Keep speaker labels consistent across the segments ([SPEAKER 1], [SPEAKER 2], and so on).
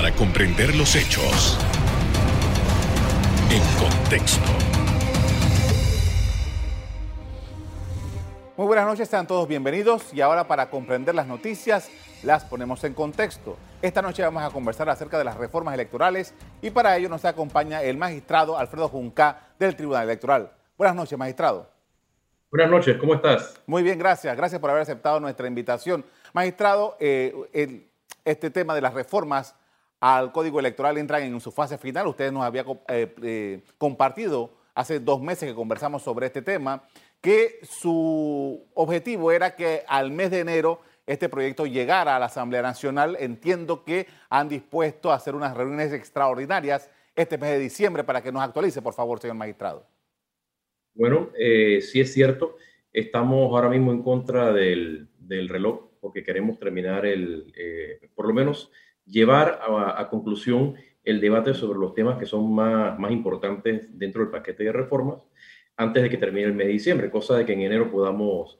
[SPEAKER 1] para comprender los hechos en contexto.
[SPEAKER 2] Muy buenas noches, sean todos bienvenidos y ahora para comprender las noticias las ponemos en contexto. Esta noche vamos a conversar acerca de las reformas electorales y para ello nos acompaña el magistrado Alfredo Junca del Tribunal Electoral. Buenas noches, magistrado.
[SPEAKER 3] Buenas noches, ¿cómo estás?
[SPEAKER 2] Muy bien, gracias. Gracias por haber aceptado nuestra invitación. Magistrado, eh, este tema de las reformas al Código Electoral entran en su fase final. Usted nos había eh, eh, compartido hace dos meses que conversamos sobre este tema, que su objetivo era que al mes de enero este proyecto llegara a la Asamblea Nacional. Entiendo que han dispuesto a hacer unas reuniones extraordinarias este mes de diciembre para que nos actualice, por favor, señor magistrado.
[SPEAKER 3] Bueno, eh, sí es cierto, estamos ahora mismo en contra del, reloj porque queremos terminar el, por lo menos llevar a, conclusión el debate sobre los temas que son más, más importantes dentro del paquete de reformas antes de que termine el mes de diciembre, cosa de que en enero podamos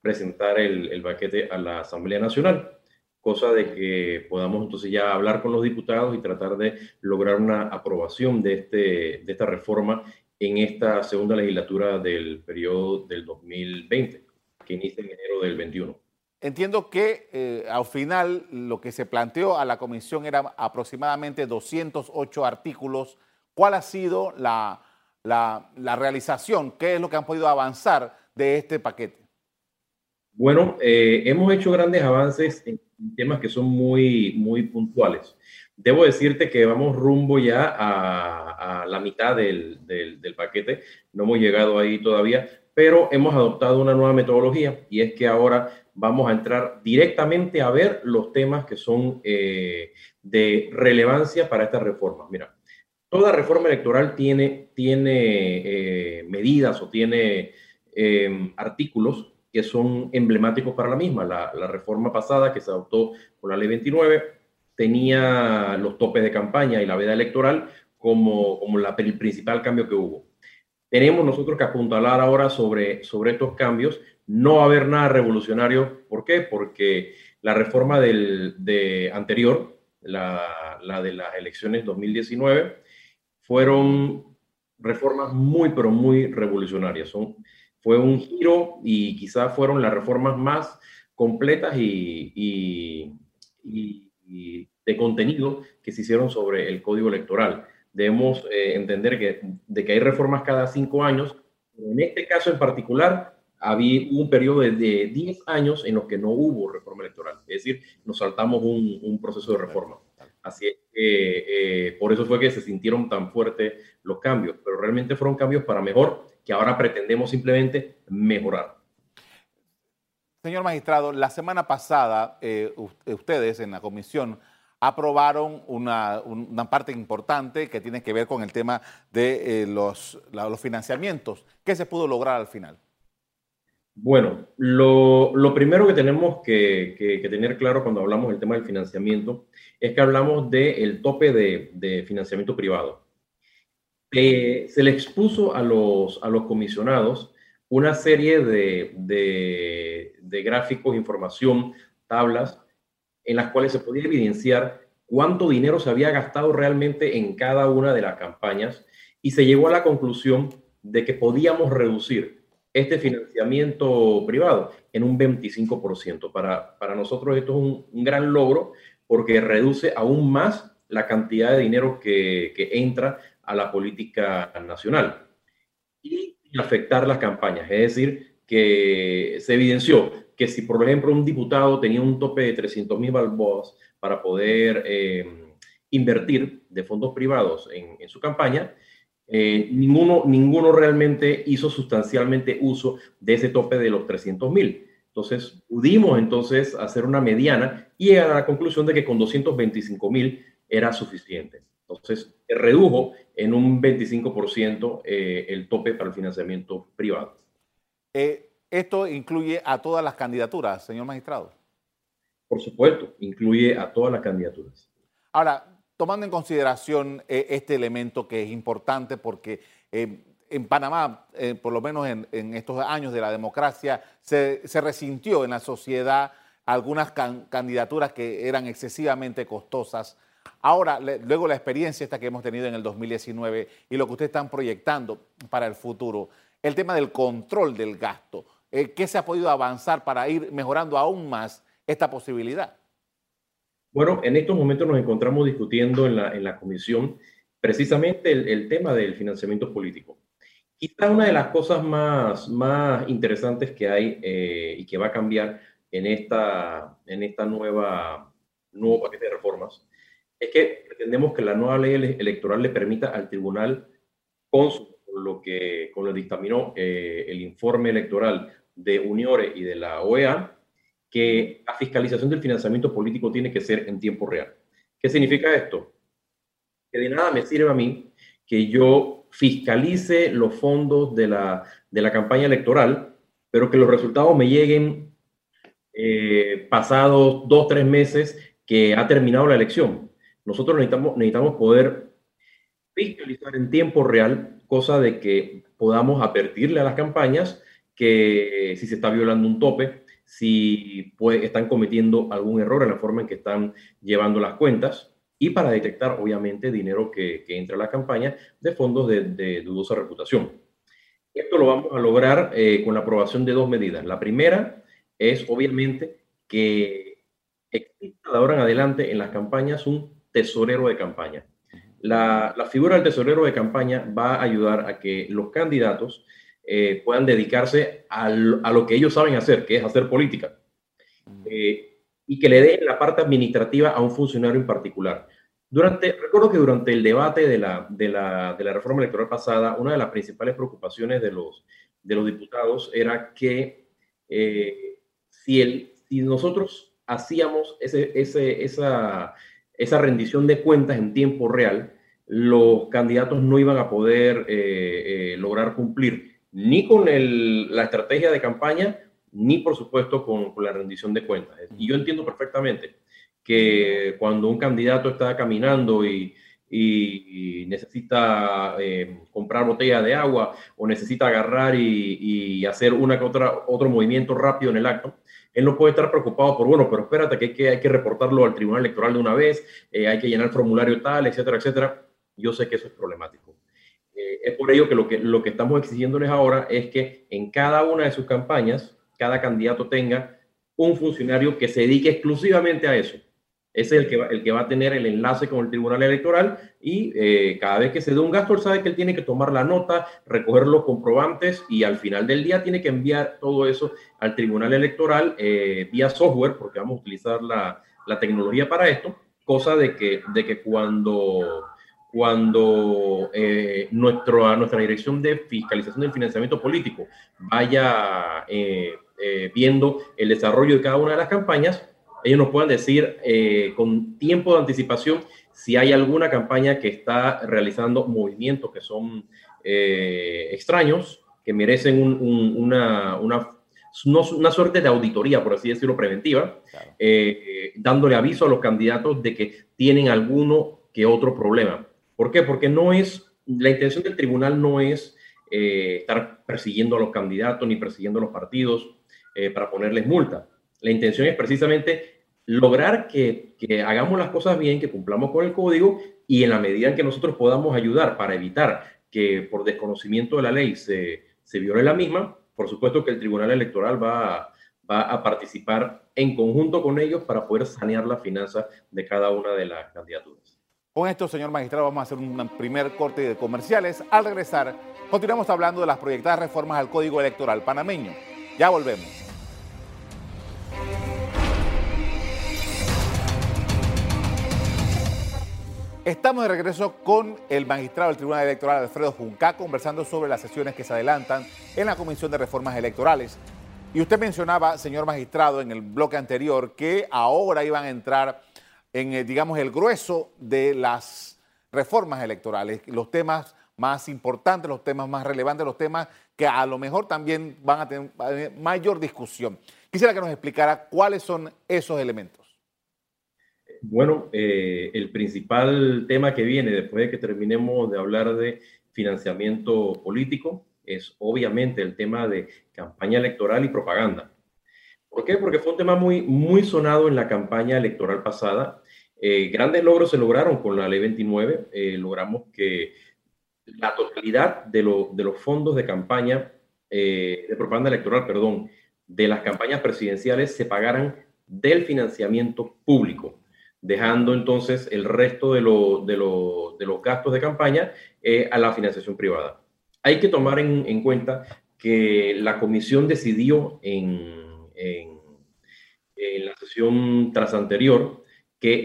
[SPEAKER 3] presentar el, el paquete a la Asamblea Nacional, cosa de que podamos entonces ya hablar con los diputados y tratar de lograr una aprobación de, este, de esta reforma en esta segunda legislatura del periodo del 2020, que inicia en enero del 21.
[SPEAKER 2] Entiendo que eh, al final lo que se planteó a la comisión era aproximadamente 208 artículos. ¿Cuál ha sido la, realización? ¿Qué es lo que han podido avanzar de este paquete?
[SPEAKER 3] Bueno, eh, hemos hecho grandes avances en temas que son muy, muy puntuales. Debo decirte que vamos rumbo ya a, la mitad del, del, paquete. No hemos llegado ahí todavía, pero hemos adoptado una nueva metodología y es que ahora vamos a entrar directamente a ver los temas que son eh, de relevancia para esta reforma. Mira, toda reforma electoral tiene, tiene eh, medidas o tiene em, artículos que son emblemáticos para la misma. La, reforma pasada que se adoptó con la ley 29 tenía los topes de campaña y la veda electoral como, como el principal cambio que hubo. Tenemos nosotros que apuntalar ahora sobre, sobre estos cambios no va a haber nada revolucionario. ¿Por qué? Porque la reforma del, de anterior, la, la de las elecciones 2019, fueron reformas muy, pero muy revolucionarias. Son, fue un giro y quizás fueron las reformas más completas y, y, y, de contenido que se hicieron sobre el código electoral. Debemos eh, entender que, de que hay reformas cada cinco años. En este caso en particular, había un periodo de, 10 años en los que no hubo reforma electoral. Es decir, nos saltamos un, proceso de reforma. Así es que eh, por eso fue que se sintieron tan fuertes los cambios, pero realmente fueron cambios para mejor que ahora pretendemos simplemente mejorar.
[SPEAKER 2] Señor magistrado, la semana pasada eh, ustedes en la comisión aprobaron una, parte importante que tiene que ver con el tema de eh, los, los financiamientos. ¿Qué se pudo lograr al final?
[SPEAKER 3] Bueno, lo, primero que tenemos que, tener claro cuando hablamos del tema del financiamiento es que hablamos del tope de, financiamiento privado. Eh, se le expuso a los, a los comisionados una serie de, de gráficos, información, tablas, en las cuales se podía evidenciar cuánto dinero se había gastado realmente en cada una de las campañas y se llegó a la conclusión de que podíamos reducir este financiamiento privado en un 25%. Para, para nosotros esto es un, gran logro porque reduce aún más la cantidad de dinero que, que entra a la política nacional y afectar las campañas. Es decir, que se evidenció que si, por ejemplo, un diputado tenía un tope de 300 mil balboas para poder eh, invertir de fondos privados en, en su campaña, eh, ninguno, ninguno realmente hizo sustancialmente uso de ese tope de los 300 mil. Entonces, pudimos entonces hacer una mediana y llegar a la conclusión de que con 225 mil era suficiente. Entonces, redujo en un 25% eh, el tope para el financiamiento privado.
[SPEAKER 2] Eh, ¿Esto incluye a todas las candidaturas, señor magistrado?
[SPEAKER 3] Por supuesto, incluye a todas las candidaturas.
[SPEAKER 2] Ahora, tomando en consideración eh, este elemento que es importante porque eh, en Panamá, eh, por lo menos en, estos años de la democracia, se, resintió en la sociedad algunas candidaturas que eran excesivamente costosas Ahora, luego la experiencia esta que hemos tenido en el 2019 y lo que ustedes están proyectando para el futuro, el tema del control del gasto, eh, ¿qué se ha podido avanzar para ir mejorando aún más esta posibilidad?
[SPEAKER 3] Bueno, en estos momentos nos encontramos discutiendo en la, en la comisión precisamente el, tema del financiamiento político. Quizás una de las cosas más, más interesantes que hay eh, y que va a cambiar en esta, en esta nueva, nuevo paquete de reformas es que pretendemos que la nueva ley electoral le permita al tribunal, con, lo que con lo dictaminó eh, el informe electoral de Uniore y de la OEA, que la fiscalización del financiamiento político tiene que ser en tiempo real. ¿Qué significa esto? Que de nada me sirve a mí que yo fiscalice los fondos de la, de la campaña electoral, pero que los resultados me lleguen eh, pasados dos, tres meses que ha terminado la elección. Nosotros necesitamos, necesitamos poder fiscalizar en tiempo real, cosa de que podamos advertirle a las campañas que si se está violando un tope, si están cometiendo algún error en la forma en que están llevando las cuentas y para detectar, obviamente, dinero que, entra a la campaña de fondos de, dudosa reputación. Esto lo vamos a lograr eh, con la aprobación de dos medidas. La primera es, obviamente, que exista de ahora en adelante en las campañas un tesorero de campaña. La, figura del tesorero de campaña va a ayudar a que los candidatos eh, puedan dedicarse a lo que ellos saben hacer, que es hacer política, eh, y que le den la parte administrativa a un funcionario en particular. Durante, recuerdo que durante el debate de la, de la, de la reforma electoral pasada, una de las principales preocupaciones de los, de los diputados era que eh, si, el, si nosotros hacíamos ese, ese, esa, esa rendición de cuentas en tiempo real, los candidatos no iban a poder eh, eh, lograr cumplir ni con la estrategia de campaña, ni por supuesto con, la rendición de cuentas. Y yo entiendo perfectamente que cuando un candidato está caminando y, necesita eh, comprar botella de agua o necesita agarrar y, hacer una que otra, otro movimiento rápido en el acto, él no puede estar preocupado por, bueno, pero espérate que hay que, hay que reportarlo al Tribunal Electoral de una vez, eh, hay que llenar el formulario tal, etcétera, etcétera. Yo sé que eso es problemático. Eh, es por ello que lo, que lo que estamos exigiéndoles ahora es que en cada una de sus campañas, cada candidato tenga un funcionario que se dedique exclusivamente a eso. Ese es el que, va, el que va a tener el enlace con el Tribunal Electoral y eh, cada vez que se dé un gasto, él sabe que él tiene que tomar la nota, recoger los comprobantes y al final del día tiene que enviar todo eso al Tribunal Electoral eh, vía software, porque vamos a utilizar la, la, tecnología para esto, cosa de que, de que cuando, cuando eh, nuestro, nuestra dirección de fiscalización del financiamiento político vaya viendo el desarrollo de cada una de las campañas, ellos nos puedan decir eh, con tiempo de anticipación si hay alguna campaña que está realizando movimientos que son eh, extraños, que merecen una, una, una, suerte de auditoría, por así decirlo, preventiva, eh, dándole aviso a los candidatos de que tienen alguno que otro problema. ¿Por qué? Porque no es, la intención del tribunal no es estar persiguiendo a los candidatos ni persiguiendo a los partidos para ponerles multa la intención es precisamente lograr que, hagamos las cosas bien, que cumplamos con el código y en la medida en que nosotros podamos ayudar para evitar que por desconocimiento de la ley se, viole la misma, por supuesto que el Tribunal Electoral va a, participar en conjunto con ellos para poder sanear la finanza de cada una de las candidaturas.
[SPEAKER 2] Con esto, señor magistrado, vamos a hacer un primer corte de comerciales. Al regresar, continuamos hablando de las proyectadas reformas al Código Electoral panameño. Ya volvemos. Estamos de regreso con el magistrado del Tribunal Electoral, Alfredo Junca, conversando sobre las sesiones que se adelantan en la Comisión de Reformas Electorales. Y usted mencionaba, señor magistrado, en el bloque anterior, que ahora iban a entrar en, eh, digamos, el grueso de las reformas electorales, los temas más importantes, los temas más relevantes, los temas que a lo mejor también van a tener mayor discusión. Quisiera que nos explicara cuáles son esos elementos.
[SPEAKER 3] Bueno, eh, el principal tema que viene después de que terminemos de hablar de financiamiento político es obviamente el tema de campaña electoral y propaganda. ¿Por qué? Porque fue un tema muy, muy sonado en la campaña electoral pasada. Grandes logros se lograron con la ley 29. logramos que la totalidad de, los fondos de campaña, de propaganda electoral, perdón, de las campañas presidenciales se pagaran del financiamiento público, dejando entonces el resto de, de, de los gastos de campaña a la financiación privada. Hay que tomar en, cuenta que la comisión decidió en, en, la sesión tras anterior que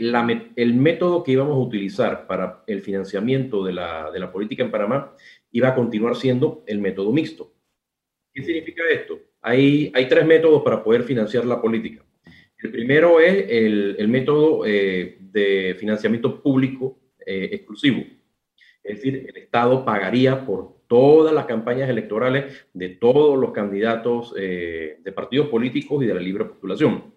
[SPEAKER 3] el método que íbamos a utilizar para el financiamiento de la, de la política en Panamá iba a continuar siendo el método mixto. ¿Qué significa esto? Hay, hay tres métodos para poder financiar la política. El primero es el, el método eh, de financiamiento público eh, exclusivo. Es decir, el Estado pagaría por todas las campañas electorales de todos los candidatos eh, de partidos políticos y de la libre postulación.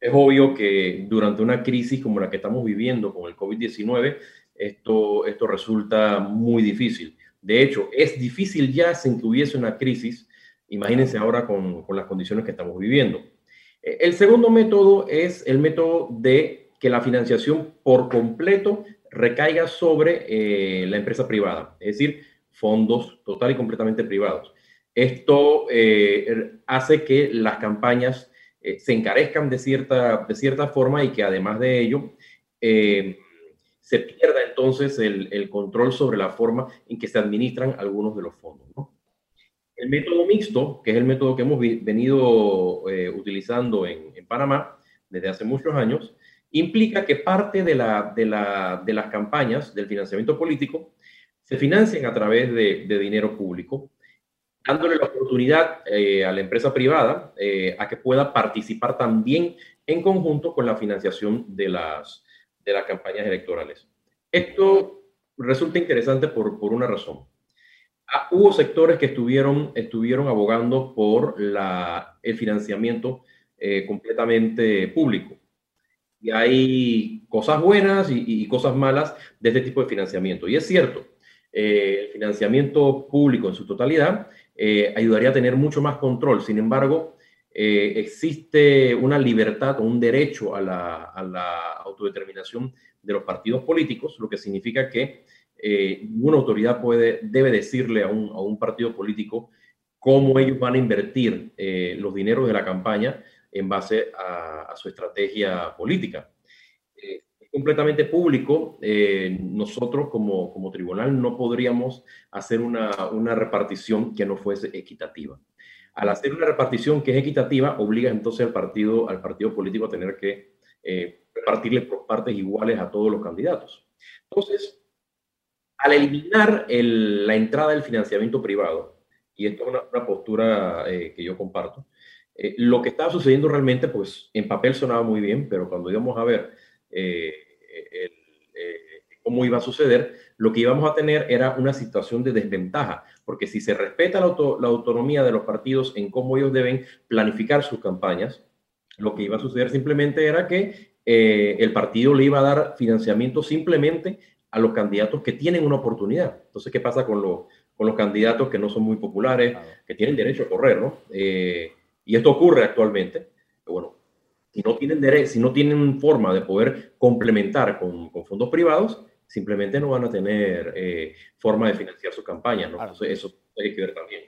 [SPEAKER 3] Es obvio que durante una crisis como la que estamos viviendo con el COVID-19, esto, esto resulta muy difícil. De hecho, es difícil ya sin que hubiese una crisis, imagínense ahora con, con las condiciones que estamos viviendo. Eh, el segundo método es el método de que la financiación por completo recaiga sobre eh, la empresa privada. Es decir, fondos total y completamente privados. Esto eh, hace que las campañas eh, se encarezcan de cierta, de cierta forma y que además de ello eh, se pierda entonces el, control sobre la forma en que se administran algunos de los fondos. El método mixto, que es el método que hemos venido utilizando en, Panamá desde hace muchos años, implica que parte de las campañas del financiamiento político se financian a través de, dinero público, dándole la oportunidad eh, a la empresa privada eh, a que pueda participar también en conjunto con la financiación de las, de las campañas electorales. Esto resulta interesante por, por una razón. Ah, hubo sectores que estuvieron, estuvieron abogando por la, el financiamiento eh, completamente público. Y hay cosas buenas y, y, cosas malas de este tipo de financiamiento. Y es cierto, eh, el financiamiento público en su totalidad eh, ayudaría a tener mucho más control. Sin embargo, eh, existe una libertad o un derecho a la, autodeterminación de los partidos políticos, lo que significa que ninguna autoridad puede, debe decirle a un, partido político cómo ellos van a invertir los dineros de la campaña en base a, a su estrategia política completamente público, eh, nosotros como, como, tribunal no podríamos hacer una, una, repartición que no fuese equitativa. Al hacer una repartición que es equitativa, obliga entonces al partido, al partido político a tener que eh, repartirle por partes iguales a todos los candidatos. Entonces, al eliminar el, la entrada del financiamiento privado, y esto es una, postura eh, que yo comparto, lo que estaba sucediendo realmente, pues en papel sonaba muy bien, pero cuando íbamos a ver eh, eh, cómo iba a suceder, lo que íbamos a tener era una situación de desventaja, porque si se respeta la, autonomía de los partidos en cómo ellos deben planificar sus campañas, lo que iba a suceder simplemente era que eh, el partido le iba a dar financiamiento simplemente a los candidatos que tienen una oportunidad. Entonces, ¿qué pasa con, con los candidatos que no son muy populares, que tienen derecho a correr, ¿no? y esto ocurre actualmente. Bueno, si no tienen derecho, si no tienen forma de poder complementar con, con fondos privados, simplemente no van a tener eh, forma de financiar su campaña, ¿no? eso hay que ver también.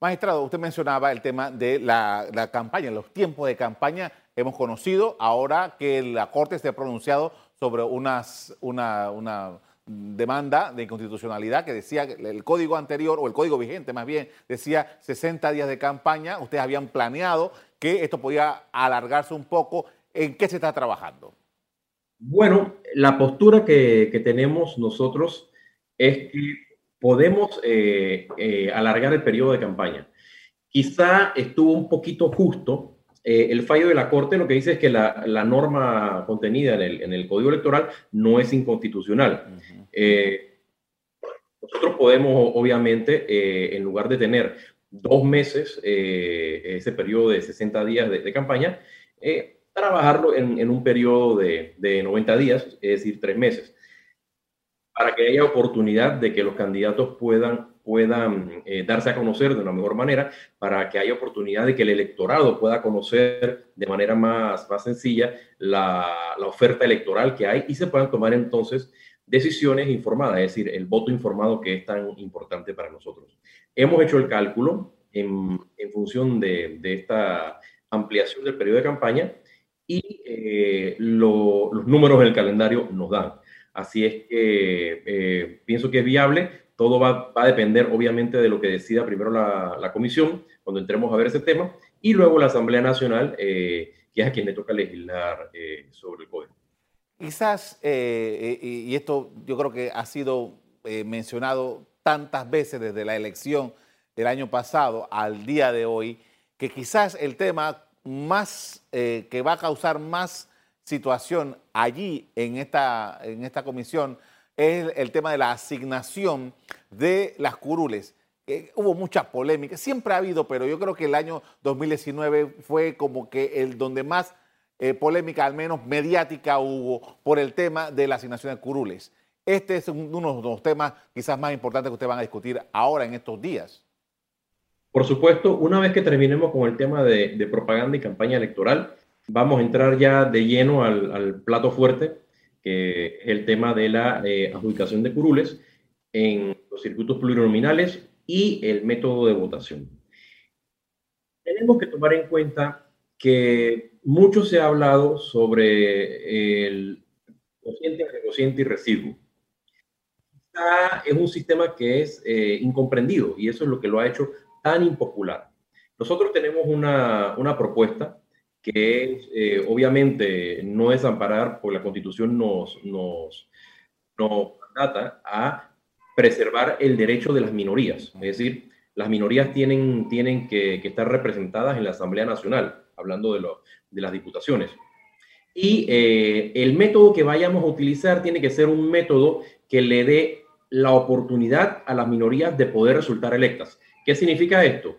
[SPEAKER 2] Magistrado, usted mencionaba el tema de la, la, campaña, los tiempos de campaña. Hemos conocido ahora que la Corte se ha pronunciado sobre unas, una, una demanda de inconstitucionalidad que decía que el código anterior, o el código vigente más bien, decía 60 días de campaña. Ustedes habían planeado que esto podía alargarse un poco. ¿En qué se está trabajando?
[SPEAKER 3] Bueno, la postura que, tenemos nosotros es que podemos eh, eh, alargar el periodo de campaña. Quizá estuvo un poquito justo. Eh, el fallo de la Corte lo que dice es que la, norma contenida en el, Código Electoral no es inconstitucional. nosotros podemos, obviamente, en lugar de tener dos meses, eh, ese periodo de 60 días de, campaña, eh, trabajarlo en, un periodo de, de, 90 días, es decir, tres meses, para que haya oportunidad de que los candidatos puedan puedan eh, darse a conocer de una mejor manera para que haya oportunidad de que el electorado pueda conocer de manera más, más sencilla la, la oferta electoral que hay y se puedan tomar entonces decisiones informadas, es decir, el voto informado que es tan importante para nosotros. Hemos hecho el cálculo en, en función de, de, esta ampliación del periodo de campaña y eh, lo, los números del calendario nos dan. Así es que eh, pienso que es viable. Todo va, va, a depender, obviamente, de lo que decida primero la, la, comisión cuando entremos a ver ese tema y luego la Asamblea Nacional, eh, que es a quien le toca legislar eh, sobre el código.
[SPEAKER 2] Quizás, eh, y esto yo creo que ha sido eh, mencionado tantas veces desde la elección del año pasado al día de hoy, que quizás el tema más eh, que va a causar más situación allí en esta, en esta comisión es el, tema de la asignación de las curules. Eh, hubo mucha polémica, siempre ha habido, pero yo creo que el año 2019 fue como que el donde más eh, polémica, al menos mediática, hubo por el tema de la asignación de curules. Este es uno de los temas quizás más importantes que ustedes van a discutir ahora en estos días.
[SPEAKER 3] Por supuesto, una vez que terminemos con el tema de, de propaganda y campaña electoral, vamos a entrar ya de lleno al, plato fuerte, que es el tema de la eh, adjudicación de curules en los circuitos plurinominales y el método de votación. Tenemos que tomar en cuenta que mucho se ha hablado sobre el cociente, recociente y residuo. Es un sistema que es eh, incomprendido y eso es lo que lo ha hecho tan impopular. Nosotros tenemos una, una propuesta que eh, obviamente no es amparar, porque la Constitución nos, nos, nos trata a preservar el derecho de las minorías. Es decir, las minorías tienen, tienen que, que estar representadas en la Asamblea Nacional hablando de, lo, de las diputaciones. Y eh, el método que vayamos a utilizar tiene que ser un método que le dé la oportunidad a las minorías de poder resultar electas. ¿Qué significa esto?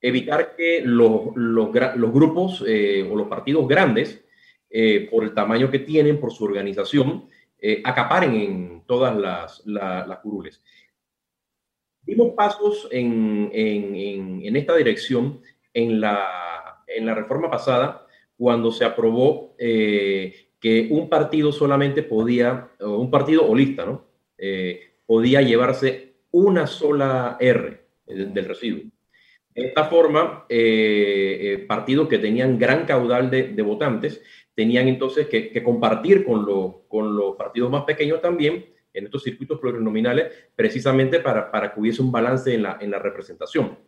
[SPEAKER 3] Evitar que los, los, los grupos eh, o los partidos grandes, eh, por el tamaño que tienen, por su organización, eh, acaparen en todas las, la, las curules. Dimos pasos en, en, en, en esta dirección en la en la reforma pasada cuando se aprobó eh, que un partido solamente podía, un partido o lista, ¿no? Eh, podía llevarse una sola R del, residuo. De esta forma, eh, eh, partidos que tenían gran caudal de, votantes tenían entonces que, que compartir con, lo, con, los partidos más pequeños también en estos circuitos plurinominales, precisamente para, para que hubiese un balance en la, en la representación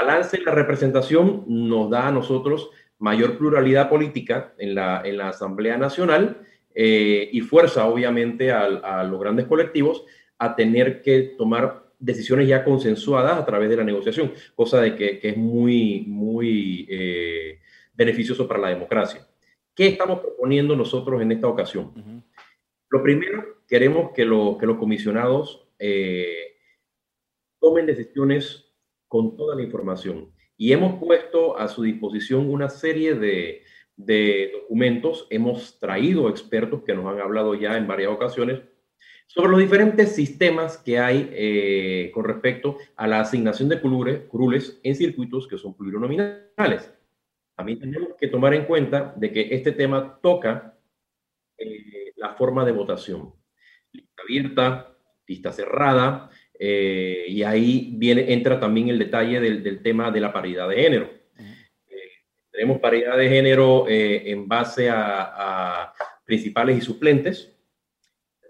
[SPEAKER 3] balance en la representación nos da a nosotros mayor pluralidad política en la, en la Asamblea Nacional eh, y fuerza, obviamente, a, a, los grandes colectivos a tener que tomar decisiones ya consensuadas a través de la negociación, cosa de que, que es muy, muy eh, beneficioso para la democracia. ¿Qué estamos proponiendo nosotros en esta ocasión? Uh -huh. Lo primero, queremos que, lo, que los comisionados eh, tomen decisiones con toda la información. Y hemos puesto a su disposición una serie de, documentos, hemos traído expertos que nos han hablado ya en varias ocasiones sobre los diferentes sistemas que hay eh, con respecto a la asignación de curules en circuitos que son plurinominales. También tenemos que tomar en cuenta de que este tema toca eh, la forma de votación. Lista abierta, lista cerrada, eh, y ahí viene, entra también el detalle del, del tema de la paridad de género. Eh, tenemos paridad de género eh, en base a, a, principales y suplentes,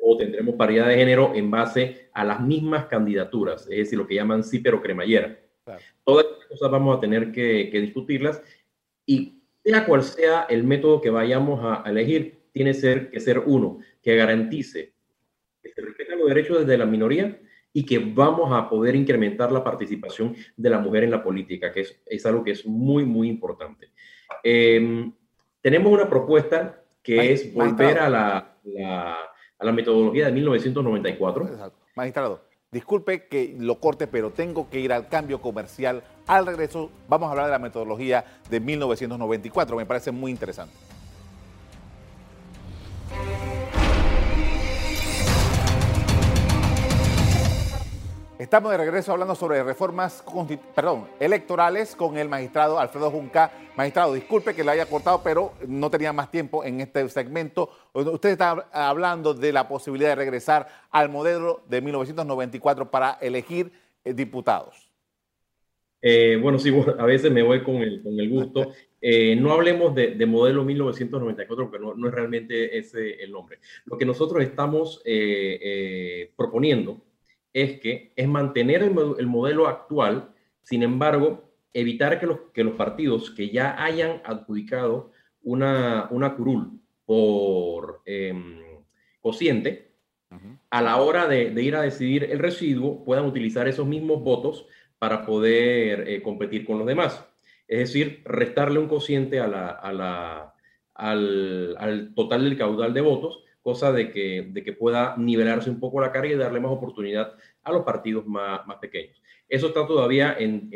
[SPEAKER 3] o tendremos paridad de género en base a las mismas candidaturas, es decir, lo que llaman sí pero cremallera. Claro. Todas estas cosas vamos a tener que, que, discutirlas y sea cual sea el método que vayamos a, a elegir, tiene ser, que ser uno que garantice que se respeten los derechos de la minoría, y que vamos a poder incrementar la participación de la mujer en la política, que es, es algo que es muy, muy importante. Eh, tenemos una propuesta que es volver a la, la, a la, metodología de 1994. Exacto.
[SPEAKER 2] Magistrado, disculpe que lo corte, pero tengo que ir al cambio comercial. Al regreso vamos a hablar de la metodología de 1994, me parece muy interesante. Estamos de regreso hablando sobre reformas perdón, electorales con el magistrado Alfredo Junca. Magistrado, disculpe que le haya cortado, pero no tenía más tiempo en este segmento. Usted está hablando de la posibilidad de regresar al modelo de 1994 para elegir eh, diputados.
[SPEAKER 3] Eh, bueno, sí, a veces me voy con el, con el gusto. Eh, no hablemos de, modelo 1994 porque no, es realmente ese el nombre. Lo que nosotros estamos proponiendo es que es mantener el, modelo actual, sin embargo, evitar que los, que los partidos que ya hayan adjudicado una, una curul por em, cociente, a la hora de, ir a decidir el residuo, puedan utilizar esos mismos votos para poder eh, competir con los demás. Es decir, restarle un cociente a la, al, al total del caudal de votos cosa de que, de que pueda nivelarse un poco la carga y darle más oportunidad a los partidos más, más pequeños. Eso está todavía en,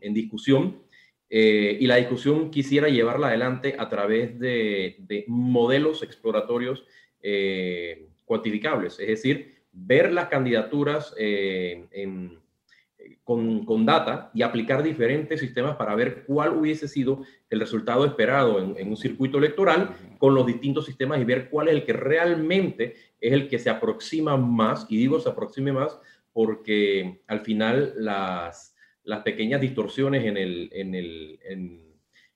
[SPEAKER 3] en, discusión eh, y la discusión quisiera llevarla adelante a través de, de modelos exploratorios eh, cuantificables, es decir, ver las candidaturas eh, en con, data y aplicar diferentes sistemas para ver cuál hubiese sido el resultado esperado en, un circuito electoral con los distintos sistemas y ver cuál es el que realmente es el que se aproxima más, y digo se aproxime más porque al final las, las pequeñas distorsiones en el, en el, en,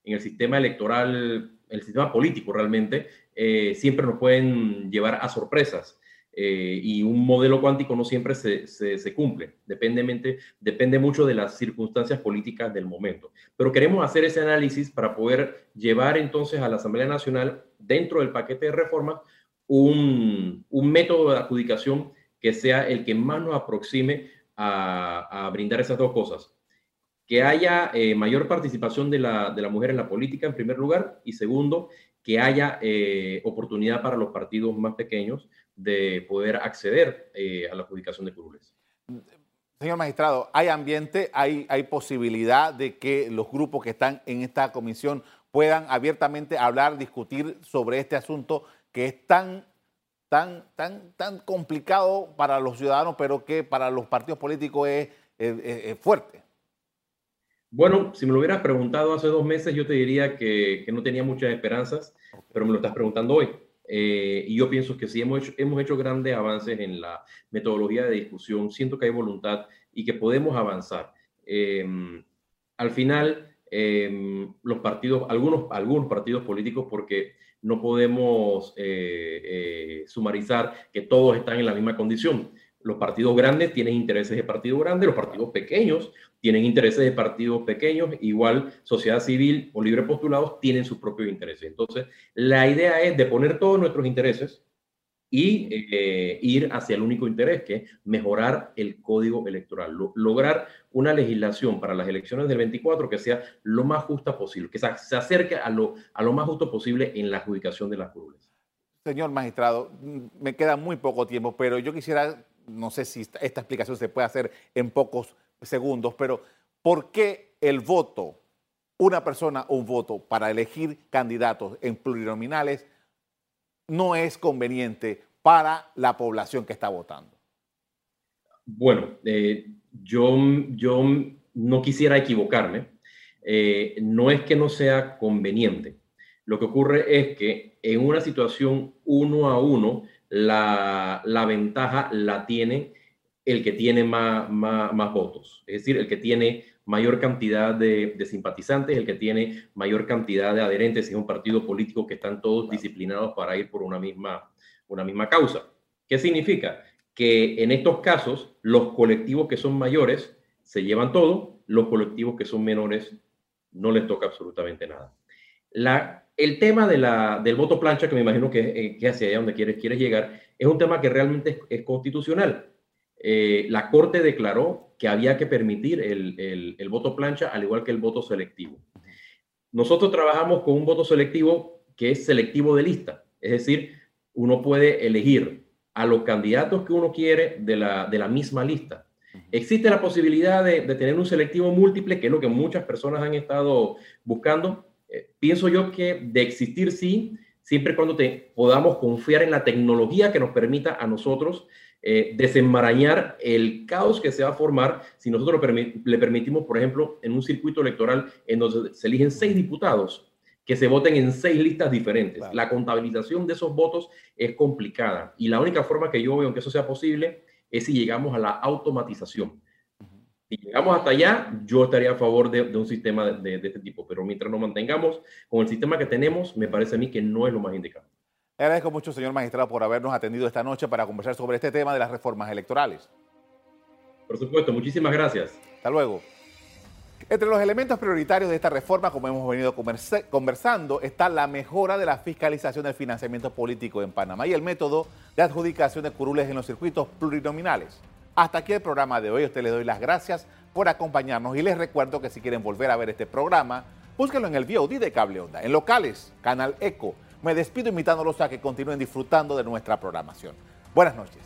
[SPEAKER 3] el sistema electoral, el sistema político realmente, eh, siempre nos pueden llevar a sorpresas. Eh, y un modelo cuántico no siempre se, se, cumple, depende, depende mucho de las circunstancias políticas del momento. Pero queremos hacer ese análisis para poder llevar entonces a la Asamblea Nacional, dentro del paquete de reformas, un, un método de adjudicación que sea el que más nos aproxime a, a brindar esas dos cosas. Que haya eh, mayor participación de la, de la mujer en la política, en primer lugar, y segundo, que haya eh, oportunidad para los partidos más pequeños de poder acceder eh, a la adjudicación de curules.
[SPEAKER 2] Señor magistrado, ¿hay ambiente, hay, hay posibilidad de que los grupos que están en esta comisión puedan abiertamente hablar, discutir sobre este asunto que es tan, tan, tan, tan complicado para los ciudadanos, pero que para los partidos políticos es, fuerte?
[SPEAKER 3] Bueno, si me lo hubieras preguntado hace dos meses, yo te diría que, que no tenía muchas esperanzas, pero me lo estás preguntando hoy. Eh, y yo pienso que sí hemos hecho, hemos hecho grandes avances en la metodología de discusión. Siento que hay voluntad y que podemos avanzar. Em, al final, em, los partidos, algunos, algunos partidos políticos, porque no podemos eh, eh, sumarizar que todos están en la misma condición. Los partidos grandes tienen intereses de partidos grandes, los partidos pequeños tienen intereses de partidos pequeños, igual sociedad civil o libre postulados tienen sus propios intereses. Entonces, la idea es de poner todos nuestros intereses y eh, ir hacia el único interés, que es mejorar el código electoral, lograr una legislación para las elecciones del 24 que sea lo más justa posible, que se, acerque a lo, a lo más justo posible en la adjudicación de las curules.
[SPEAKER 2] Señor magistrado, me queda muy poco tiempo, pero yo quisiera no sé si esta, explicación se puede hacer en pocos segundos, pero ¿por qué el voto, una persona un voto para elegir candidatos en plurinominales no es conveniente para la población que está votando?
[SPEAKER 3] Bueno, eh, yo, yo no quisiera equivocarme. Eh, no es que no sea conveniente. Lo que ocurre es que en una situación uno a uno, la, ventaja la tiene el que tiene más, más, votos, es decir, el que tiene mayor cantidad de, simpatizantes, el que tiene mayor cantidad de adherentes, es un partido político que están todos disciplinados para ir por una misma, una misma causa. ¿Qué significa? Que en estos casos los colectivos que son mayores se llevan todo, los colectivos que son menores no les toca absolutamente nada. La, el tema de la, del voto plancha, que me imagino que, eh, que hacia allá donde quieres, quieres llegar, es un tema que realmente es, constitucional. Eh, la Corte declaró que había que permitir el, el, voto plancha, al igual que el voto selectivo. Nosotros trabajamos con un voto selectivo que es selectivo de lista, es decir, uno puede elegir a los candidatos que uno quiere de la, de la misma lista. Existe la posibilidad de, de, tener un selectivo múltiple, que es lo que muchas personas han estado buscando, eh, pienso yo que de existir sí, siempre cuando te podamos confiar en la tecnología que nos permita a nosotros eh, desenmarañar el caos que se va a formar si nosotros le permitimos, por ejemplo, en un circuito electoral en donde se eligen seis diputados, que se voten en seis listas diferentes. La contabilización de esos votos es complicada y la única forma que yo veo que eso sea posible es si llegamos a la automatización. Si llegamos hasta allá, yo estaría a favor de, un sistema de, de, este tipo, pero mientras nos mantengamos con el sistema que tenemos, me parece a mí que no es lo más indicado.
[SPEAKER 2] Le agradezco mucho, señor magistrado, por habernos atendido esta noche para conversar sobre este tema de las reformas electorales.
[SPEAKER 3] Por supuesto, muchísimas gracias.
[SPEAKER 2] Hasta luego. Entre los elementos prioritarios de esta reforma, como hemos venido conversando, está la mejora de la fiscalización del financiamiento político en Panamá y el método de adjudicación de curules en los circuitos plurinominales. Hasta aquí el programa de hoy. A usted les doy las gracias por acompañarnos y les recuerdo que si quieren volver a ver este programa, búsquenlo en el VOD de Cable Onda, en locales, Canal Eco. Me despido invitándolos a que continúen disfrutando de nuestra programación. Buenas noches.